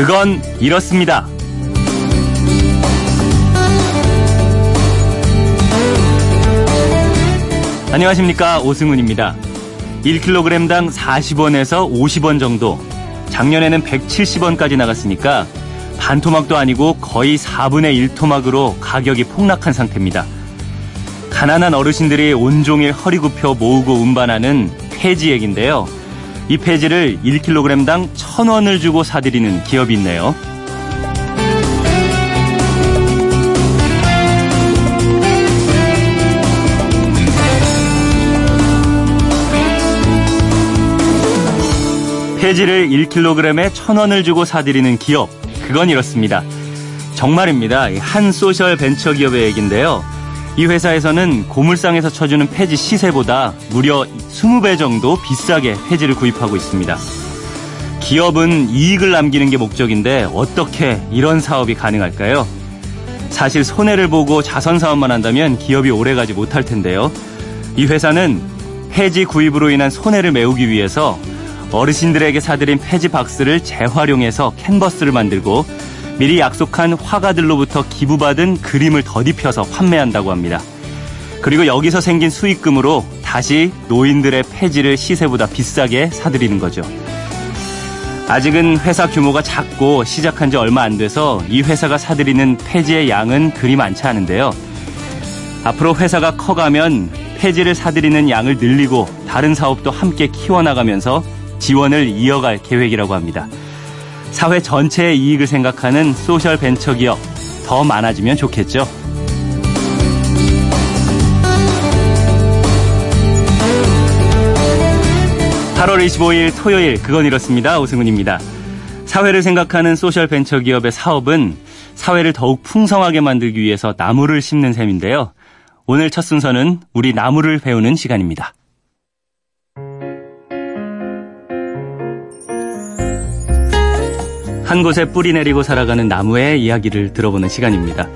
그건 이렇습니다. 안녕하십니까 오승훈입니다. 1kg당 40원에서 50원 정도 작년에는 170원까지 나갔으니까 반토막도 아니고 거의 4분의 1토막으로 가격이 폭락한 상태입니다. 가난한 어르신들이 온종일 허리 굽혀 모으고 운반하는 폐지액인데요. 이 폐지를 1kg당 1,000원을 주고 사들이는 기업이 있네요. 폐지를 1kg에 1,000원을 주고 사들이는 기업. 그건 이렇습니다. 정말입니다. 한 소셜 벤처 기업의 얘기인데요. 이 회사에서는 고물상에서 쳐주는 폐지 시세보다 무려 20배 정도 비싸게 폐지를 구입하고 있습니다. 기업은 이익을 남기는 게 목적인데 어떻게 이런 사업이 가능할까요? 사실 손해를 보고 자선 사업만 한다면 기업이 오래가지 못할 텐데요. 이 회사는 폐지 구입으로 인한 손해를 메우기 위해서 어르신들에게 사들인 폐지 박스를 재활용해서 캔버스를 만들고 미리 약속한 화가들로부터 기부받은 그림을 덧입혀서 판매한다고 합니다. 그리고 여기서 생긴 수익금으로 다시 노인들의 폐지를 시세보다 비싸게 사들이는 거죠. 아직은 회사 규모가 작고 시작한 지 얼마 안 돼서 이 회사가 사들이는 폐지의 양은 그리 많지 않은데요. 앞으로 회사가 커가면 폐지를 사들이는 양을 늘리고 다른 사업도 함께 키워나가면서 지원을 이어갈 계획이라고 합니다. 사회 전체의 이익을 생각하는 소셜 벤처 기업 더 많아지면 좋겠죠. (8월 25일) 토요일 그건 이렇습니다 오승훈입니다 사회를 생각하는 소셜 벤처 기업의 사업은 사회를 더욱 풍성하게 만들기 위해서 나무를 심는 셈인데요 오늘 첫 순서는 우리 나무를 배우는 시간입니다. 한 곳에 뿌리 내리고 살아가는 나무의 이야기를 들어보는 시간입니다.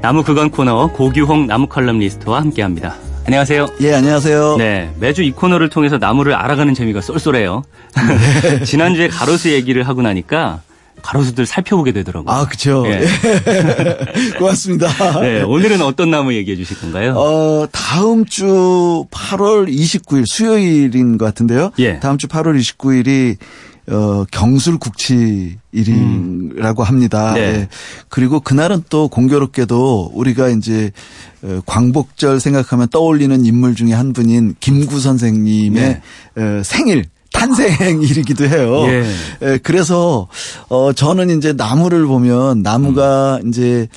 나무 그건 코너 고규홍 나무 컬럼리스트와 함께합니다. 안녕하세요. 예, 안녕하세요. 네, 매주 이 코너를 통해서 나무를 알아가는 재미가 쏠쏠해요. 네. 지난주에 가로수 얘기를 하고 나니까 가로수들 살펴보게 되더라고요. 아, 그죠. 예. 고맙습니다. 네, 오늘은 어떤 나무 얘기해 주실 건가요? 어, 다음 주 8월 29일 수요일인 것 같은데요. 예. 다음 주 8월 29일이 어, 경술 국치일이라고 음. 합니다. 네. 예. 그리고 그날은 또 공교롭게도 우리가 이제 어, 광복절 생각하면 떠올리는 인물 중에 한 분인 김구 선생님의 네. 어, 생일 탄생일이기도 해요. 예. 예. 그래서 어 저는 이제 나무를 보면 나무가 음. 이제 이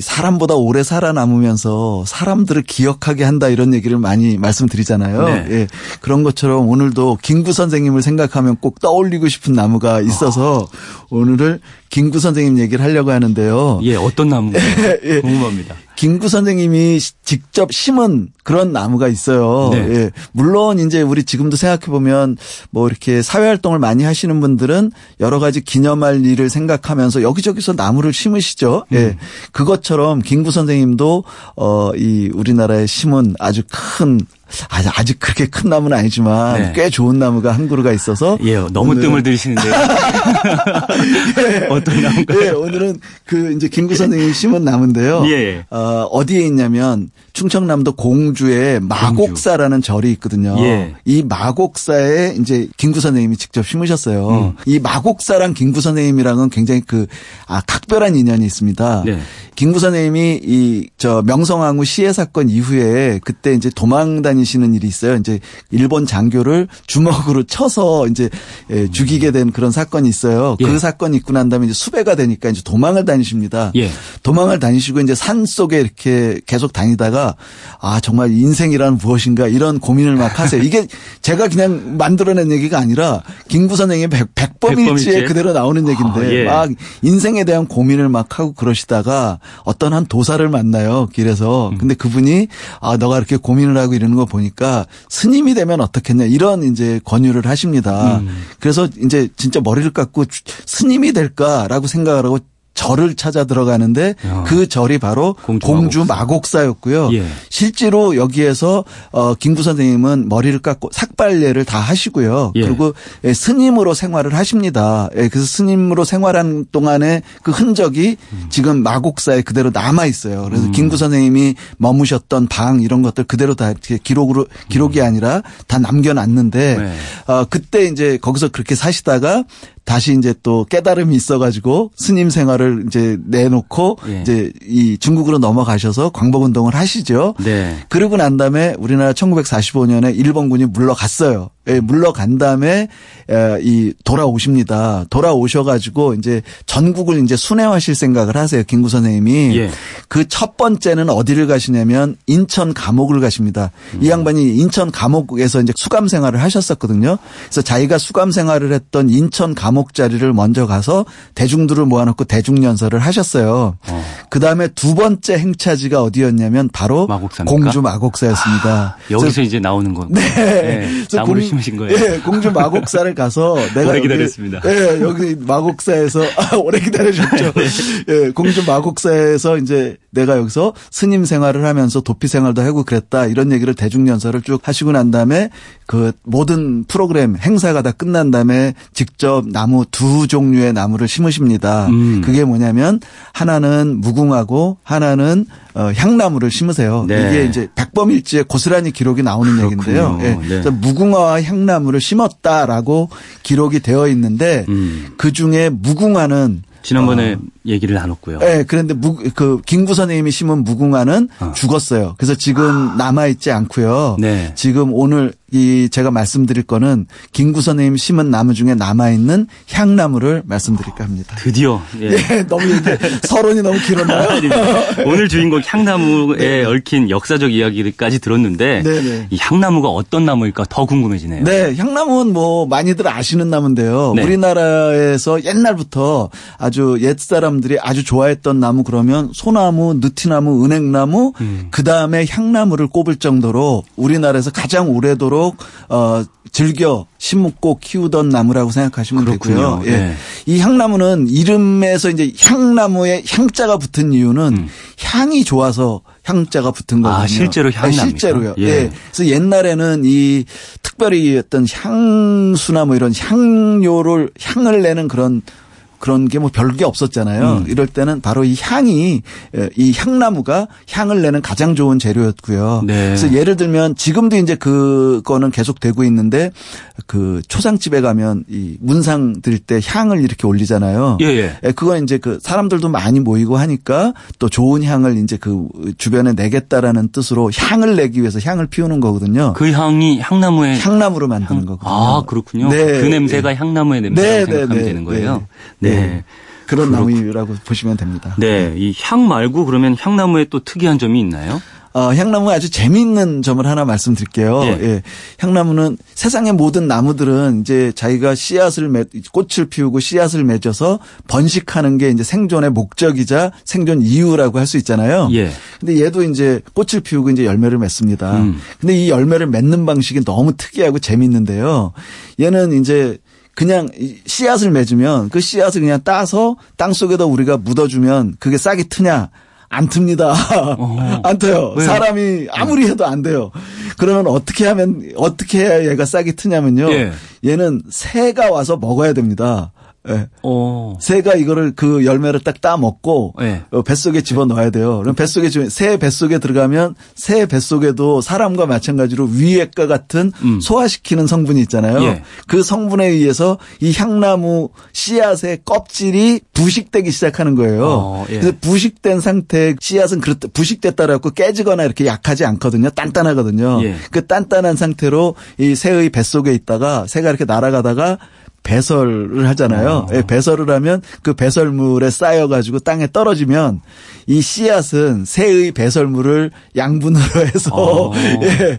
사람보다 오래 살아남으면서 사람들을 기억하게 한다 이런 얘기를 많이 말씀드리잖아요. 네. 예. 그런 것처럼 오늘도 김구 선생님을 생각하면 꼭 떠올리고 싶은 나무가 있어서 어. 오늘을 김구 선생님 얘기를 하려고 하는데요. 예, 어떤 나무인가요? 예. 궁금합니다. 김구 선생님이 직접 심은 그런 나무가 있어요. 네. 예. 물론 이제 우리 지금도 생각해 보면 뭐 이렇게 사회 활동을 많이 하시는 분들은 여러 가지 기념할 일을 생각하면서 여기저기서 나무를 심으시죠. 예. 음. 그것처럼 김구 선생님도 어 이 우리나라에 심은 아주 큰 아직, 아직 그렇게 큰 나무는 아니지만 네. 꽤 좋은 나무가 한 그루가 있어서 예, 너무 뜸을 들이시는데요. 예. 어떤 나무인가요? 예, 오늘은 그 이제 김구 선생님이 심은 나무인데요. 예. 어, 어디에 있냐면 충청남도 공주에 마곡사라는 공주. 절이 있거든요. 예. 이 마곡사에 이제 김구 선생님이 직접 심으셨어요. 음. 이 마곡사랑 김구 선생님이랑은 굉장히 그 아, 각별한 인연이 있습니다. 네. 김구 선생님이 이 저 명성황후 시해 사건 이후에 그때 이제 도망 다니 시는 일이 있어요. 이제 일본 장교를 주먹으로 쳐서 이제 예, 죽이게 된 그런 사건이 있어요. 그 예. 그 사건이 있고 난 다음에 이제 수배가 되니까 이제 도망을 다니십니다. 예. 도망을 다니시고 이제 산 속에 이렇게 계속 다니다가 아 정말 인생이란 무엇인가 이런 고민을 막 하세요. 이게 제가 그냥 만들어낸 얘기가 아니라 김구 선생의 백, 백범일지에 그대로 나오는 얘기인데 아, 예. 막 인생에 대한 고민을 막 하고 그러시다가 어떤 한 도사를 만나요 길에서 음. 근데 그분이 아 너가 이렇게 고민을 하고 이러는 거 보니까 스님이 되면 어떻겠냐 이런 이제 권유를 하십니다. 음. 그래서 이제 진짜 머리를 깎고 스님이 될까라고 생각을 하고 절을 찾아 들어가는데 야. 그 절이 바로 공주, 공주 마곡사. 였고요 예. 실제로 여기에서 어 김구 선생님은 머리를 깎고 삭발례를 다 하시고요. 예. 그리고 예, 스님으로 생활을 하십니다. 예, 그래서 스님으로 생활한 동안에 그 흔적이 음. 지금 마곡사에 그대로 남아 있어요. 그래서 음. 김구 선생님이 머무셨던 방 이런 것들 그대로 다 기록으로 기록이 음. 아니라 다 남겨놨는데 네. 어 그때 이제 거기서 그렇게 사시다가 다시 이제 또 깨달음이 있어가지고 스님 생활을 이제 내놓고 예. 이제 이 중국으로 넘어가셔서 광복 운동을 하시죠. 네. 그러고 난 다음에 우리나라 1945년에 일본군이 물러갔어요. 예, 물러간 다음에 이 돌아오십니다. 돌아오셔가지고 이제 전국을 이제 순회하실 생각을 하세요. 김구 선생님이 예. 그첫 번째는 어디를 가시냐면 인천 감옥을 가십니다. 음. 이 양반이 인천 감옥에서 이제 수감 생활을 하셨었거든요. 그래서 자기가 수감 생활을 했던 인천 감옥 자리를 먼저 가서 대중들을 모아놓고 대중 연설을 하셨어요. 어. 그 다음에 두 번째 행차지가 어디였냐면 바로 마곡사입니까? 공주 마곡사였습니다. 아, 여기서 이제 나오는 거. 네. 네. 나무를 심으신 거예요. 예, 공주 마곡사를 가서 내가 오래 기다렸습니다. 여기, 예, 여기 마곡사에서 아, 오래 기다려줬죠. 예, 공주 마곡사에서 이제 내가 여기서 스님 생활을 하면서 도피 생활도 하고 그랬다 이런 얘기를 대중연설을 쭉 하시고 난 다음에 그 모든 프로그램 행사가 다 끝난 다음에 직접 나무 두 종류의 나무를 심으십니다. 음. 그게 뭐냐면 하나는 무궁하고 하나는 어, 향나무를 심으세요. 네. 이게 이제 백범일지에 고스란히 기록이 나오는 그렇군요. 얘기인데요. 예. 네. 무궁화와 향나무를 심었다라고 기록이 되어 있는데 음. 그 중에 무궁화는 지난번에 어. 얘기를 나눴고요. 네, 그런데 무, 그 김구 선생님이 심은 무궁화는 어. 죽었어요. 그래서 지금 남아 있지 않고요. 네. 지금 오늘 이 제가 말씀드릴 거는 김구 선생님 심은 나무 중에 남아 있는 향나무를 말씀드릴까 합니다. 드디어 예, 예 너무 이제 서론이 너무 길었나요? 오늘 주인공 향나무에 네. 얽힌 역사적 이야기까지 들었는데 네네. 네. 이 향나무가 어떤 나무일까 더 궁금해지네요. 네, 향나무는 뭐 많이들 아시는 나무인데요. 네. 우리나라에서 옛날부터 아주 옛 사람 들이 아주 좋아했던 나무 그러면 소나무, 느티나무, 은행나무, 음. 그 다음에 향나무를 꼽을 정도로 우리나라에서 가장 오래도록 어 즐겨 심고 키우던 나무라고 생각하시면 그렇군요. 되고요. 예. 네. 이 향나무는 이름에서 이제 향나무에 향자가 붙은 이유는 음. 향이 좋아서 향자가 붙은 아, 거거든요. 아, 실제로 향 네, 실제로요. 예. 예. 그래서 옛날에는 이 특별히 어떤 향수나 뭐 이런 향료를 향을 내는 그런 그런 게 뭐 별게 없었잖아요. 음. 이럴 때는 바로 이 향이 이 향나무가 향을 내는 가장 좋은 재료였고요. 네. 그래서 예를 들면 지금도 이제 그거는 계속 되고 있는데 그 초상집에 가면 이 문상 드릴 때 향을 이렇게 올리잖아요. 예, 예. 예 그건 이제 그 사람들도 많이 모이고 하니까 또 좋은 향을 이제 그 주변에 내겠다라는 뜻으로 향을 내기 위해서 향을 피우는 거거든요. 그 향이 향나무에 향나무로 만드는 향. 거거든요. 아 그렇군요. 네. 그 냄새가 네. 향나무의 냄새라고 네, 네 생각하면 네, 되는 거예요. 네. 네. 그런 그렇... 나무라고 보시면 됩니다. 네. 이 향 말고 그러면 향나무에 또 특이한 점이 있나요? 어, 향나무가 아주 재미있는 점을 하나 말씀드릴게요. 예. 예. 향나무는 세상의 모든 나무들은 이제 자기가 씨앗을 맺, 꽃을 피우고 씨앗을 맺어서 번식하는 게 이제 생존의 목적이자 생존 이유라고 할 수 있잖아요. 예. 근데 얘도 이제 꽃을 피우고 이제 열매를 맺습니다. 음. 근데 이 열매를 맺는 방식이 너무 특이하고 재미있는데요. 얘는 이제 그냥 씨앗을 맺으면 그 씨앗을 그냥 따서 땅 속에다 우리가 묻어주면 그게 싹이 트냐? 안 틉니다. 어. 안 터요. 왜요? 사람이 아무리 해도 안 돼요. 그러면 어떻게 하면 어떻게 해야 얘가 싹이 트냐면요. 예. 얘는 새가 와서 먹어야 됩니다. 예. 오. 새가 이거를 그 열매를 딱 따 먹고 네. 뱃속에 집어 넣어야 돼요. 그럼 뱃속에 새 뱃속에 들어가면 새 뱃속에도 사람과 마찬가지로 위액과 같은 음. 소화시키는 성분이 있잖아요. 예. 그 성분에 의해서 이 향나무 씨앗의 껍질이 부식되기 시작하는 거예요. 어, 예. 그래서 부식된 상태 씨앗은 그렇 부식됐다라고 깨지거나 이렇게 약하지 않거든요. 단단하거든요. 예. 그 단단한 상태로 이 새의 뱃속에 있다가 새가 이렇게 날아가다가 배설을 하잖아요. 어. 배설을 하면 그 배설물에 쌓여가지고 땅에 떨어지면 이 씨앗은 새의 배설물을 양분으로 해서 어. 예.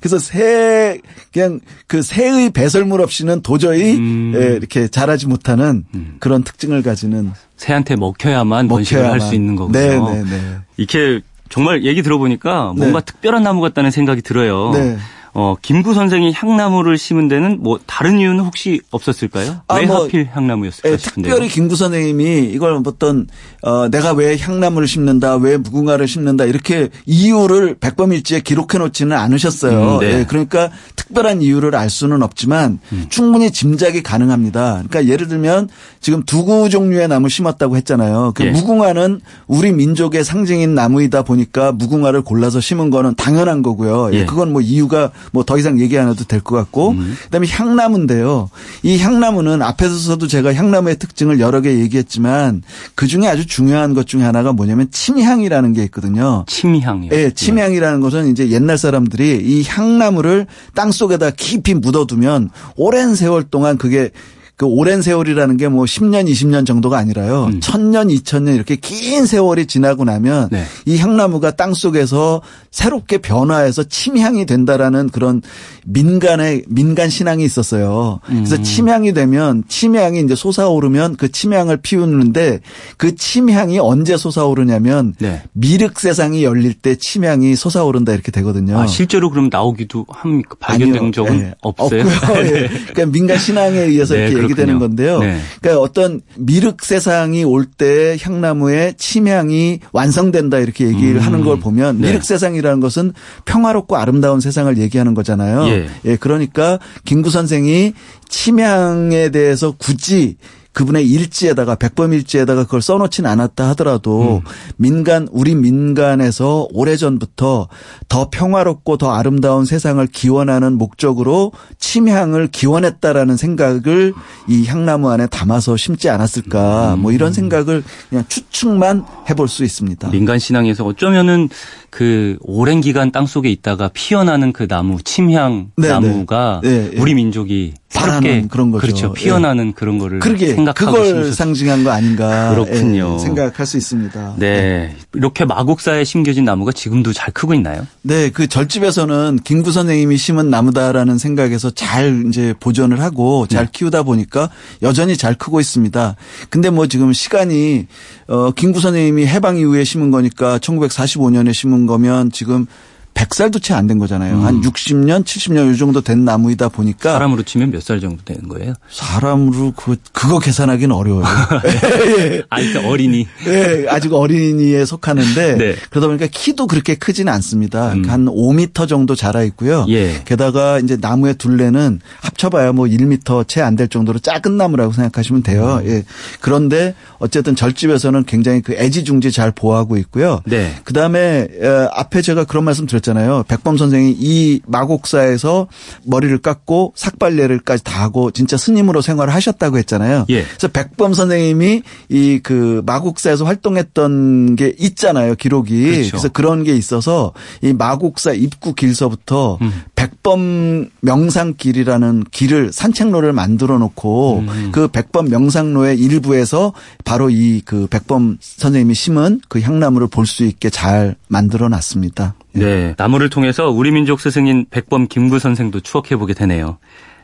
그래서 새 그냥 그 새의 배설물 없이는 도저히 음. 예, 이렇게 자라지 못하는 음. 그런 특징을 가지는 새한테 먹혀야만, 먹혀야만. 번식을 할 수 있는 거군요. 네, 네, 네. 이렇게 정말 얘기 들어보니까 뭔가 네. 특별한 나무 같다는 생각이 들어요. 네. 어, 김구 선생이 향나무를 심은 데는 뭐 다른 이유는 혹시 없었을까요? 아, 왜 뭐, 하필 향나무였을까 예, 싶은데요. 특별히 김구 선생님이 이걸 어떤 어, 내가 왜 향나무를 심는다, 왜 무궁화를 심는다 이렇게 이유를 백범일지에 기록해 놓지는 않으셨어요. 음, 네. 예, 그러니까 특별한 이유를 알 수는 없지만 음. 충분히 짐작이 가능합니다. 그러니까 예를 들면 지금 두구 종류의 나무 심었다고 했잖아요. 그 예. 무궁화는 우리 민족의 상징인 나무이다 보니까 무궁화를 골라서 심은 거는 당연한 거고요. 예. 예. 그건 뭐 이유가 뭐 더 이상 얘기 안 해도 될 것 같고 음. 그다음에 향나무인데요. 이 향나무는 앞에서도 제가 향나무의 특징을 여러 개 얘기했지만 그 중에 아주 중요한 것 중에 하나가 뭐냐면 침향이라는 게 있거든요. 침향이요. 예, 침향이라는 것은 이제 옛날 사람들이 이 향나무를 땅 속에다 깊이 묻어두면 오랜 세월 동안 그게 그 오랜 세월이라는 게 뭐 10년, 20년 정도가 아니라요. 음. 1000년, 2000년 이렇게 긴 세월이 지나고 나면 네. 이 향나무가 땅 속에서 새롭게 변화해서 침향이 된다라는 그런 민간의 민간 신앙이 있었어요. 그래서 음. 침향이 되면 침향이 이제 솟아오르면 그 침향을 피우는데 그 침향이 언제 솟아오르냐면 네. 미륵 세상이 열릴 때 침향이 솟아오른다 이렇게 되거든요. 아, 실제로 그럼 나오기도 합니까? 발견된 아니요. 적은 네. 없어요. 없고요. 네. 그러니까 민간 신앙에 의해서 네, 이렇게 얘기되는 건데요. 네. 그러니까 어떤 미륵 세상이 올 때 향나무의 침향이 완성된다 이렇게 얘기를 음. 하는 걸 보면 네. 미륵 세상이라는 것은 평화롭고 아름다운 세상을 얘기하는 거잖아요. 예. 예. 그러니까 김구 선생이 침향에 대해서 굳이 그분의 일지에다가 백범 일지에다가 그걸 써놓지는 않았다 하더라도 음. 민간 우리 민간에서 오래전부터 더 평화롭고 더 아름다운 세상을 기원하는 목적으로 침향을 기원했다라는 생각을 이 향나무 안에 담아서 심지 않았을까 음. 뭐 이런 생각을 그냥 추측만 해볼 수 있습니다. 민간 신앙에서 어쩌면은 그 오랜 기간 땅 속에 있다가 피어나는 그 나무 침향 네네. 나무가 네, 네. 우리 민족이 바라는 그런 거죠. 그렇죠. 피어나는 네. 그런 거를 그러게 생각하고 그걸 심으셨어요. 상징한 거 아닌가 그렇군요. 예, 생각할 수 있습니다. 네. 네. 이렇게 마곡사에 심겨진 나무가 지금도 잘 크고 있나요? 네, 그 절집에서는 김구 선생님이 심은 나무다라는 생각에서 잘 이제 보존을 하고 잘 네. 키우다 보니까 여전히 잘 크고 있습니다. 근데 뭐 지금 시간이 어 김구 선생님이 해방 이후에 심은 거니까 1945년에 심은 거면 지금 100살도 채 안 된 거잖아요. 음. 한 60년, 70년 이 정도 된 나무이다 보니까 사람으로 치면 몇 살 정도 되는 거예요? 사람으로 그 그거 계산하기는 어려워요. 예. 아직 어린이. 예, 아직 어린이에 속하는데 네. 그러다 보니까 키도 그렇게 크지는 않습니다. 음. 한 5m 정도 자라 있고요. 예. 게다가 이제 나무의 둘레는 합쳐봐야 뭐 1m 채 안 될 정도로 작은 나무라고 생각하시면 돼요. 음. 예. 그런데 어쨌든 절집에서는 굉장히 그 애지중지 잘 보호하고 있고요. 네. 그 다음에 앞에 제가 그런 말씀 드렸. 드렸잖아요. 백범 선생이 이 마곡사에서 머리를 깎고 삭발례를까지 다 하고 진짜 스님으로 생활을 하셨다고 했잖아요. 예. 그래서 백범 선생님이 이 그 마곡사에서 활동했던 게 있잖아요. 기록이. 그렇죠. 그래서 그런 게 있어서 이 마곡사 입구 길서부터 음. 백범 명상길이라는 길을 산책로를 만들어 놓고 음. 그 백범 명상로의 일부에서 바로 이 그 백범 선생님이 심은 그 향나무를 볼 수 있게 잘 만들어 놨습니다. 네. 나무를 통해서 우리 민족 스승인 백범 김구 선생도 추억해 보게 되네요.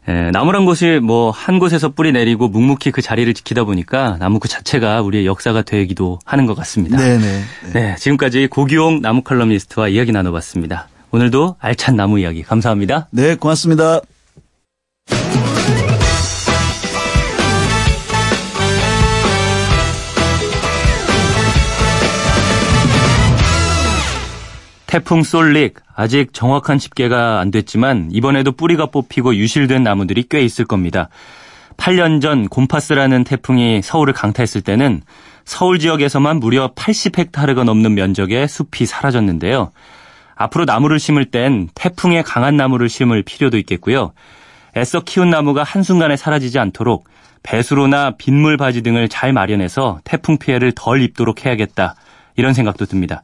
예, 나무란 것이 뭐 한 곳에서 뿌리 내리고 묵묵히 그 자리를 지키다 보니까 나무 그 자체가 우리의 역사가 되기도 하는 것 같습니다. 네네. 네. 네, 지금까지 고기용 나무 칼럼니스트와 이야기 나눠봤습니다. 오늘도 알찬 나무 이야기 감사합니다. 네, 고맙습니다. 태풍 솔릭 아직 정확한 집계가 안 됐지만 이번에도 뿌리가 뽑히고 유실된 나무들이 꽤 있을 겁니다. 8년 전 곰파스라는 태풍이 서울을 강타했을 때는 서울 지역에서만 무려 80헥타르가 넘는 면적의 숲이 사라졌는데요. 앞으로 나무를 심을 땐 태풍에 강한 나무를 심을 필요도 있겠고요. 애써 키운 나무가 한순간에 사라지지 않도록 배수로나 빗물 바지 등을 잘 마련해서 태풍 피해를 덜 입도록 해야겠다. 이런 생각도 듭니다.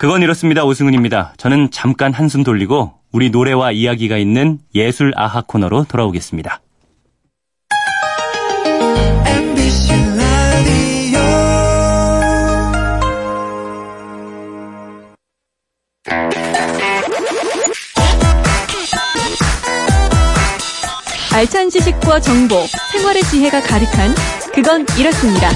그건 이렇습니다. 오승훈입니다. 저는 잠깐 한숨 돌리고 우리 노래와 이야기가 있는 예술 아하 코너로 돌아오겠습니다. 알찬 지식과 정보, 생활의 지혜가 가득한 그건 이렇습니다.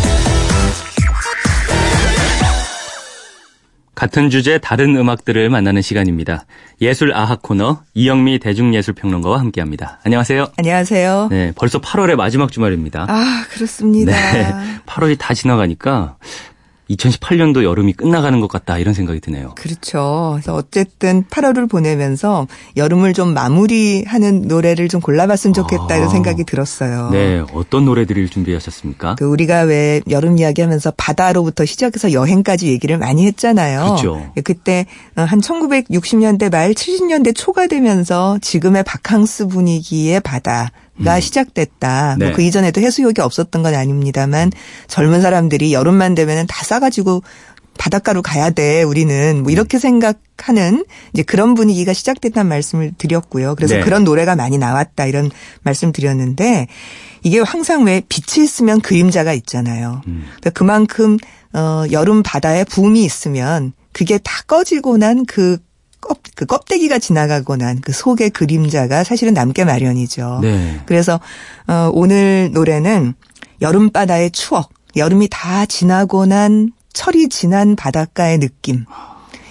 같은 주제 다른 음악들을 만나는 시간입니다. 예술 아하 코너 이영미 대중예술평론가와 함께합니다. 안녕하세요. 안녕하세요. 네, 벌써 8월의 마지막 주말입니다. 아, 그렇습니다. 네, 8월이 다 지나가니까 2018년도 여름이 끝나가는 것 같다 이런 생각이 드네요. 그렇죠. 그래서 어쨌든 8월을 보내면서 여름을 좀 마무리하는 노래를 좀 골라봤으면 좋겠다 아, 이런 생각이 들었어요. 네, 어떤 노래들을 준비하셨습니까? 그 우리가 왜 여름 이야기하면서 바다로부터 시작해서 여행까지 얘기를 많이 했잖아요. 그렇죠. 그때 한 1960년대 말 70년대 초가 되면서 지금의 바캉스 분위기의 바다 가 음. 시작됐다. 뭐 네. 뭐그 이전에도 해수욕이 없었던 건 아닙니다만 젊은 사람들이 여름만 되면은 다 싸가지고 바닷가로 가야 돼. 우리는 뭐 이렇게 생각하는 이제 그런 분위기가 시작됐다는 말씀을 드렸고요. 그래서 네. 그런 노래가 많이 나왔다 이런 말씀 드렸는데 이게 항상 왜 빛이 있으면 그림자가 있잖아요. 음. 그러니까 그만큼 어 여름 바다에 붐이 있으면 그게 다 꺼지고 난그 껍, 그 껍데기가 지나가고 난 그 속의 그림자가 사실은 남게 마련이죠. 네. 그래서 어, 오늘 노래는 여름바다의 추억, 여름이 다 지나고 난 철이 지난 바닷가의 느낌.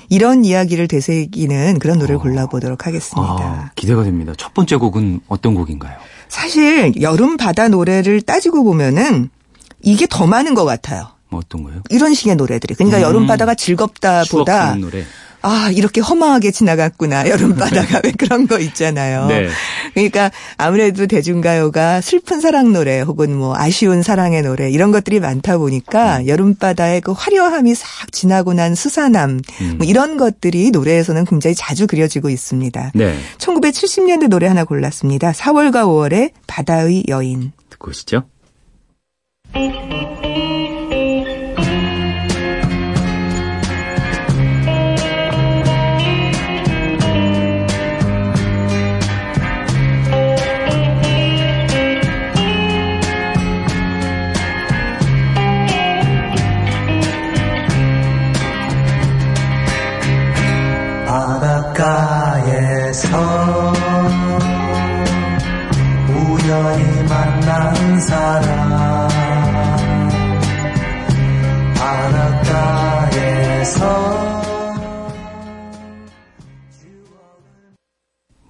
이런 이야기를 되새기는 그런 노래를 어. 골라보도록 하겠습니다. 아, 기대가 됩니다. 첫 번째 곡은 어떤 곡인가요? 사실 여름 바다 노래를 따지고 보면은 이게 더 많은 것 같아요. 뭐 어떤 거요? 이런 식의 노래들이. 그러니까 음. 여름 바다가 즐겁다보다 노래. 아, 이렇게 허망하게 지나갔구나. 여름바다가 왜 그런 거 있잖아요. 네. 그러니까 아무래도 대중가요가 슬픈 사랑 노래 혹은 뭐 아쉬운 사랑의 노래 이런 것들이 많다 보니까 음. 여름바다의 그 화려함이 싹 지나고 난 수산함 음. 뭐 이런 것들이 노래에서는 굉장히 자주 그려지고 있습니다. 네. 1970년대 노래 하나 골랐습니다. 4월과 5월의 바다의 여인. 듣고 오시죠.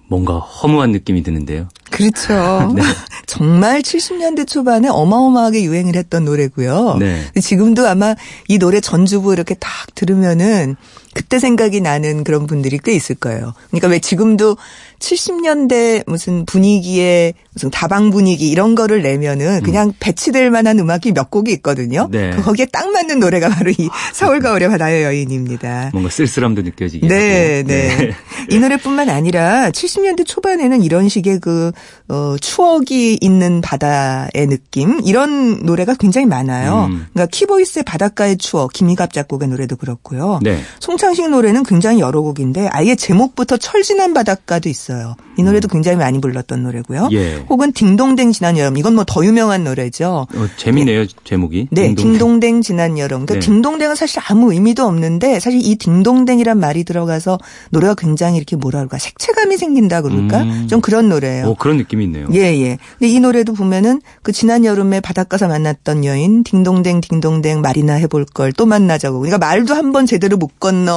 뭔가 허무한 느낌이 드는데요. 그렇죠. 네. 정말 70년대 초반에 어마어마하게 유행을 했던 노래고요. 네. 지금도 아마 이 노래 전주부 이렇게 딱 들으면은 그때 생각이 나는 그런 분들이 꽤 있을 거예요. 그러니까 왜 지금도 70년대 무슨 분위기에 무슨 다방 분위기 이런 거를 내면은 그냥 음. 배치될 만한 음악이 몇 곡이 있거든요. 네. 그 거기에 딱 맞는 노래가 바로 이 서울 가을의 바다의 여인입니다. 뭔가 쓸쓸함도 느껴지게 네, 네, 네. 이 노래뿐만 아니라 70년대 초반에는 이런 식의 그 어, 추억이 있는 바다의 느낌 이런 노래가 굉장히 많아요. 음. 그러니까 키보이스의 바닷가의 추억 김희갑 작곡의 노래도 그렇고요. 네. 송창 식 노래는 굉장히 여러 곡인데 아예 제목부터 철진한 바닷가도 있어요. 이 노래도 음. 굉장히 많이 불렀던 노래고요. 예. 혹은 딩동댕 지난 여름 이건 뭐 더 유명한 노래죠. 어, 재미네요 네. 제목이. 네, 딩동댕, 딩동댕 지난 여름. 그러니까 네. 딩동댕은 사실 아무 의미도 없는데 사실 이 딩동댕이란 말이 들어가서 노래가 굉장히 이렇게 뭐라 그럴까 색채감이 생긴다 그럴까 음. 좀 그런 노래예요. 어, 그런 느낌이 있네요. 예, 예. 근데 이 노래도 보면은 그 지난 여름에 바닷가서 만났던 여인 딩동댕 딩동댕 말이나 해볼 걸 또 만나자고. 그러니까 말도 한 번 제대로 못 건너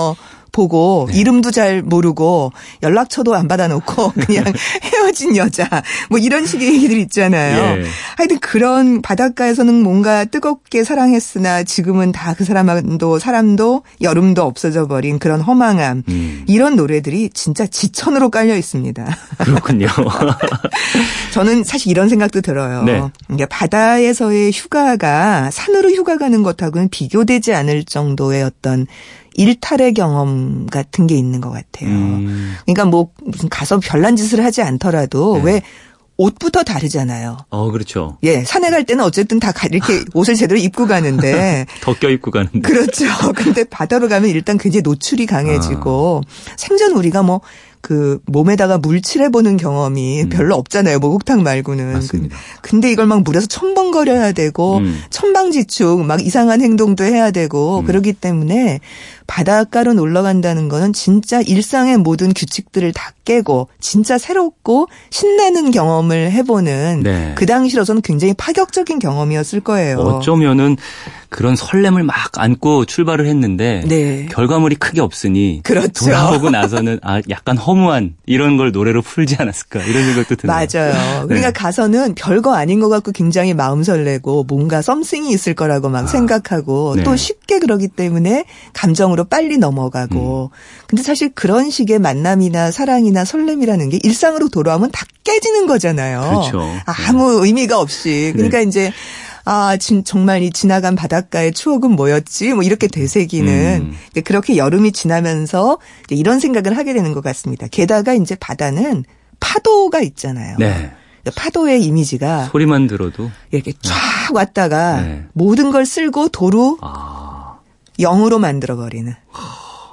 보고 네. 이름도 잘 모르고 연락처도 안 받아놓고 그냥 헤어진 여자 뭐 이런 식의 얘기들 있잖아요. 예. 하여튼 그런 바닷가에서는 뭔가 뜨겁게 사랑했으나 지금은 다 그 사람도 사람도 여름도 없어져 버린 그런 허망함 음. 이런 노래들이 진짜 지천으로 깔려 있습니다. 그렇군요. 저는 사실 이런 생각도 들어요. 네. 그러니까 바다에서의 휴가가 산으로 휴가 가는 것하고는 비교되지 않을 정도의 어떤 일탈의 경험 같은 게 있는 것 같아요. 음. 그러니까 뭐 무슨 가서 별난 짓을 하지 않더라도 네. 왜 옷부터 다르잖아요. 어, 그렇죠. 예, 산에 갈 때는 어쨌든 다 이렇게 옷을 제대로 입고 가는데. 더껴 입고 가는데. 그렇죠. 근데 바다로 가면 일단 굉장히 노출이 강해지고, 아. 생전 우리가 뭐, 그 몸에다가 물 칠해 보는 경험이 음. 별로 없잖아요. 목욕탕 말고는. 맞습니다. 근데 이걸 막 물에서 첨벙거려야 되고 음. 천방지축 막 이상한 행동도 해야 되고 음. 그러기 때문에 바닷가로 놀러 간다는 거는 진짜 일상의 모든 규칙들을 다 깨고 진짜 새롭고 신나는 경험을 해보는 네. 그 당시로서는 굉장히 파격적인 경험이었을 거예요. 어쩌면은 그런 설렘을 막 안고 출발을 했는데 네. 결과물이 크게 없으니 그렇죠. 돌아오고 나서는 아 약간 허무한 이런 걸 노래로 풀지 않았을까 이런 생각도 드네요. 맞아요. 네. 그러니까 가서는 별거 아닌 것 같고 굉장히 마음 설레고 뭔가 썸씽이 있을 거라고 막 아. 생각하고 네. 또 쉽게 그러기 때문에 감정으로 빨리 넘어가고 음. 근데 사실 그런 식의 만남이나 사랑이나 설렘이라는 게 일상으로 돌아오면 다 깨지는 거잖아요. 그렇죠. 아무 의미가 없이 그러니까 네. 이제 아, 진, 정말 이 지나간 바닷가의 추억은 뭐였지? 뭐 이렇게 되새기는 음. 그렇게 여름이 지나면서 이런 생각을 하게 되는 것 같습니다. 게다가 이제 바다는 파도가 있잖아요. 네. 파도의 이미지가 소리만 들어도 이렇게 네. 쫙 왔다가 네. 모든 걸 쓸고 도로 아. 영으로 만들어 버리는.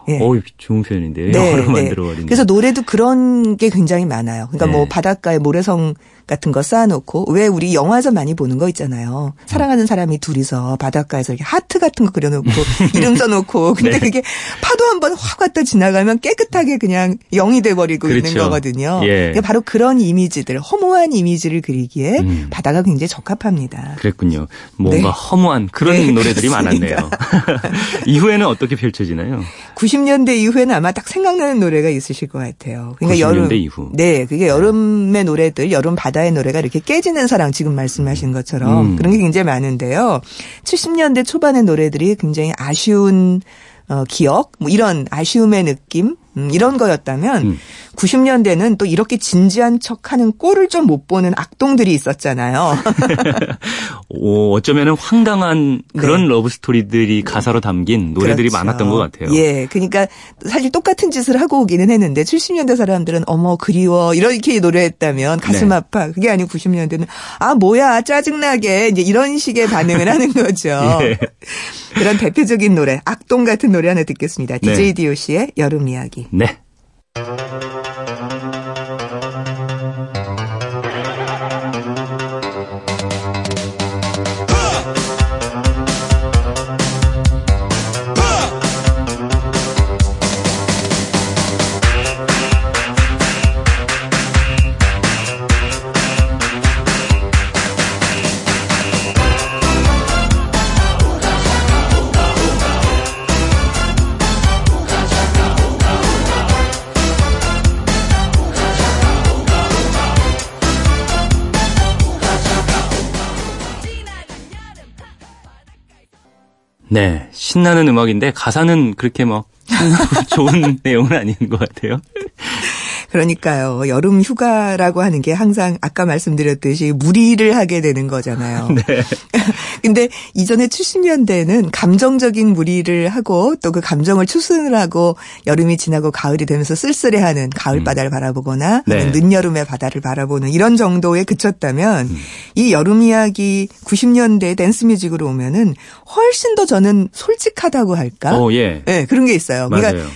예. 어, 좋은 표현인데요. 네, 영어로 네. 만들어버리는. 그래서 노래도 그런 게 굉장히 많아요. 그러니까 뭐 네. 뭐 바닷가에 모래성 같은 거 쌓아놓고 왜 우리 영화에서 많이 보는 거 있잖아요. 사랑하는 사람이 둘이서 바닷가에서 이렇게 하트 같은 거 그려놓고 이름 써놓고 근데 네. 그게 파도 한 번 확 왔다 지나가면 깨끗하게 그냥 영이 돼버리고 그렇죠. 있는 거거든요. 예. 그러니까 바로 그런 이미지들 허무한 이미지를 그리기에 음. 바다가 굉장히 적합합니다. 그랬군요. 뭔가 네. 허무한 그런 네, 노래들이 많았네요. 이후에는 어떻게 펼쳐지나요? 90 년대 이후에는 아마 딱 생각나는 노래가 있으실 것 같아요. 그러니까 여름 이후. 네, 그게 여름의 노래들, 여름 바다의 노래가 이렇게 깨지는 사랑 지금 말씀하신 것처럼 음. 그런 게 굉장히 많은데요. 70년대 초반의 노래들이 굉장히 아쉬운 어, 기억, 뭐 이런 아쉬움의 느낌, 음, 이런 거였다면 음. 90년대는 또 이렇게 진지한 척하는 꼴을 좀 못 보는 악동들이 있었잖아요. 오, 어쩌면은 황당한 그런 네. 러브 스토리들이 가사로 담긴 노래들이 그렇죠. 많았던 것 같아요. 예, 그러니까 사실 똑같은 짓을 하고 오기는 했는데 70년대 사람들은 어머 그리워 이렇게 노래했다면 가슴 네. 아파. 그게 아니고 90년대는 아 뭐야 짜증나게 이제 이런 식의 반응을 하는 거죠. 예. 그런 대표적인 노래 악동 같은 노래 하나 듣겠습니다. DJ 네. DOC의 여름 이야기. 네. 네, 신나는 음악인데 가사는 그렇게 막 좋은 내용은 아닌 것 같아요. 그러니까요. 여름 휴가라고 하는 게 항상 아까 말씀드렸듯이 무리를 하게 되는 거잖아요. 네. 근데 이전에 70년대에는 감정적인 무리를 하고 또 그 감정을 추스을 하고 여름이 지나고 가을이 되면서 쓸쓸해하는 가을 음. 바다를 바라보거나 네. 늦여름의 바다를 바라보는 이런 정도에 그쳤다면 음. 이 여름 이야기 90년대 댄스 뮤직으로 오면은 훨씬 더 저는 솔직하다고 할까? 오, 예. 네, 그런 게 있어요. 그러니까 맞아요.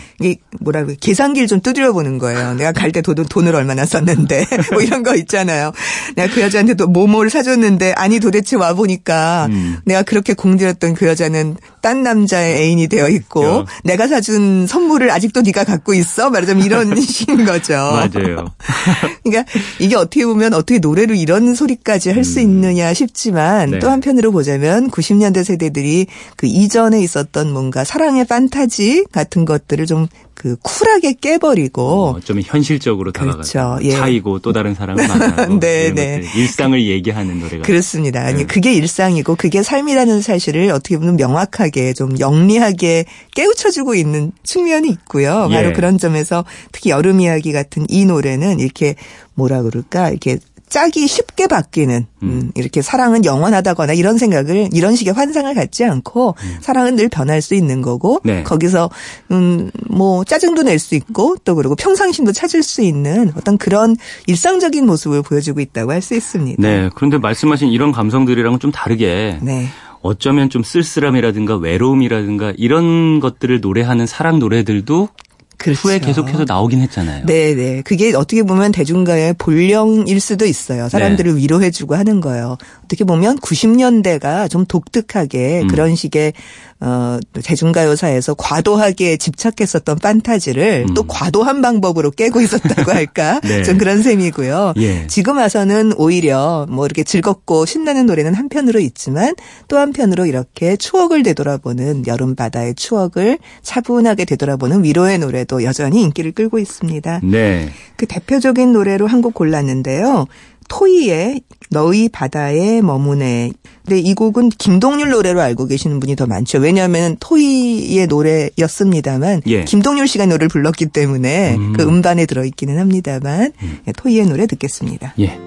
뭐라 고 계산기를 좀 두드려 보는 거예요. 내가 갈 때 돈을, 얼마나 썼는데 뭐 이런 거 있잖아요. 내가 그 여자한테 도 뭐뭐를 사줬는데 아니 도대체 와 보니까 음. 내가 그렇게 공들였던 그 여자는 딴 남자의 애인이 되어 있고 야. 내가 사준 선물을 아직도 네가 갖고 있어 말하자면 이런 식인 거죠. 맞아요. 그러니까 이게 어떻게 보면 어떻게 노래로 이런 소리까지 할수 음. 있느냐 싶지만 네. 또 한편으로 보자면 90년대 세대들이 그 이전에 있었던 뭔가 사랑의 판타지 같은 것들을 좀그 쿨하게 깨버리고 어, 좀 현실적으로 다가가서 그렇죠. 차이고 예. 또 다른 사람을 만나고 네, 네. 일상을 얘기하는 노래가 그렇습니다. 아니 네. 그게 일상이고 그게 삶이라는 사실을 어떻게 보면 명확하게 좀 영리하게 깨우쳐주고 있는 측면이 있고요. 바로 예. 그런 점에서 특히 여름 이야기 같은 이 노래는 이렇게 뭐라 그럴까 이렇게 짝이 쉽게 바뀌는 음. 음. 이렇게 사랑은 영원하다거나 이런 생각을 이런 식의 환상을 갖지 않고 음. 사랑은 늘 변할 수 있는 거고 네. 거기서 음뭐 짜증도 낼 수 있고 또 그리고 평상심도 찾을 수 있는 어떤 그런 일상적인 모습을 보여주고 있다고 할 수 있습니다. 네. 그런데 말씀하신 이런 감성들이랑은 좀 다르게 네. 어쩌면 좀 쓸쓸함이라든가 외로움이라든가 이런 것들을 노래하는 사랑 노래들도 그렇죠. 후에 계속해서 나오긴 했잖아요. 네, 네. 그게 어떻게 보면 대중가의 본령일 수도 있어요. 사람들을 네. 위로해주고 하는 거예요. 어떻게 보면 90년대가 좀 독특하게 음. 그런 식의 어, 대중가요사에서 과도하게 집착했었던 판타지를 음. 또 과도한 방법으로 깨고 있었다고 할까? 네. 좀 그런 셈이고요. 예. 지금 와서는 오히려 뭐 이렇게 즐겁고 신나는 노래는 한편으로 있지만 또 한편으로 이렇게 추억을 되돌아보는 여름 바다의 추억을 차분하게 되돌아보는 위로의 노래도 여전히 인기를 끌고 있습니다. 네. 그 대표적인 노래로 한 곡 골랐는데요. 토이의 너희 바다에 머무네. 근데 이 곡은 김동률 노래로 알고 계시는 분이 더 많죠. 왜냐하면 토이의 노래였습니다만 예. 김동률 씨가 노래를 불렀기 때문에 음. 그 음반에 들어있기는 합니다만 음. 예, 토이의 노래 듣겠습니다. 예.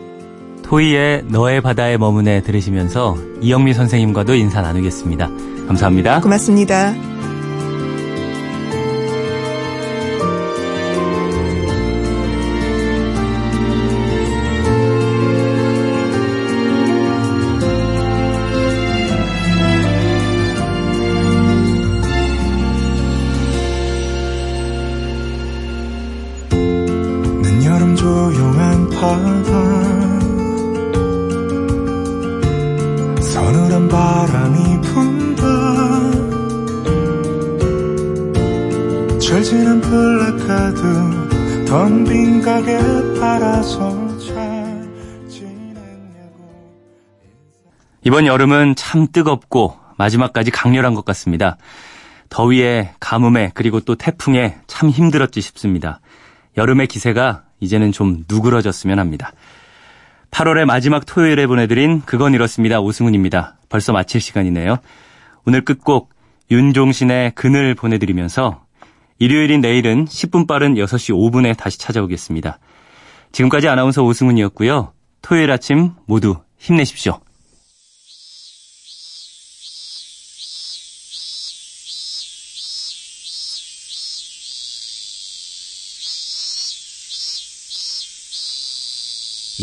토이의 너의 바다에 머무네 들으시면서 이영미 선생님과도 인사 나누겠습니다. 감사합니다. 고맙습니다. 철지는 플래카드 던빈 가게 팔아서 이번 여름은 참 뜨겁고 마지막까지 강렬한 것 같습니다. 더위에 가뭄에 그리고 또 태풍에 참 힘들었지 싶습니다. 여름의 기세가 이제는 좀 누그러졌으면 합니다. 8월의 마지막 토요일에 보내드린 그건 이렇습니다. 오승훈입니다. 벌써 마칠 시간이네요. 오늘 끝곡 윤종신의 그늘 보내드리면서 일요일인 내일은 10분 빠른 6시 5분에 다시 찾아오겠습니다. 지금까지 아나운서 오승훈이었고요. 토요일 아침 모두 힘내십시오.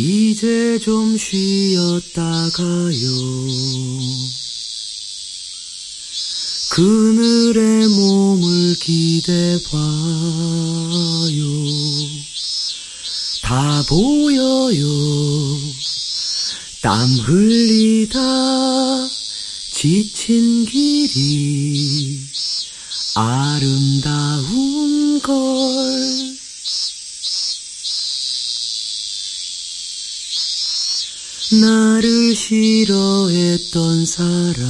이제 좀 쉬었다 가요. 그늘에 몸을 기대봐요. 다 보여요. 땀 흘리다 지친 길이 아름다운 걸. 나를 싫어했던 사람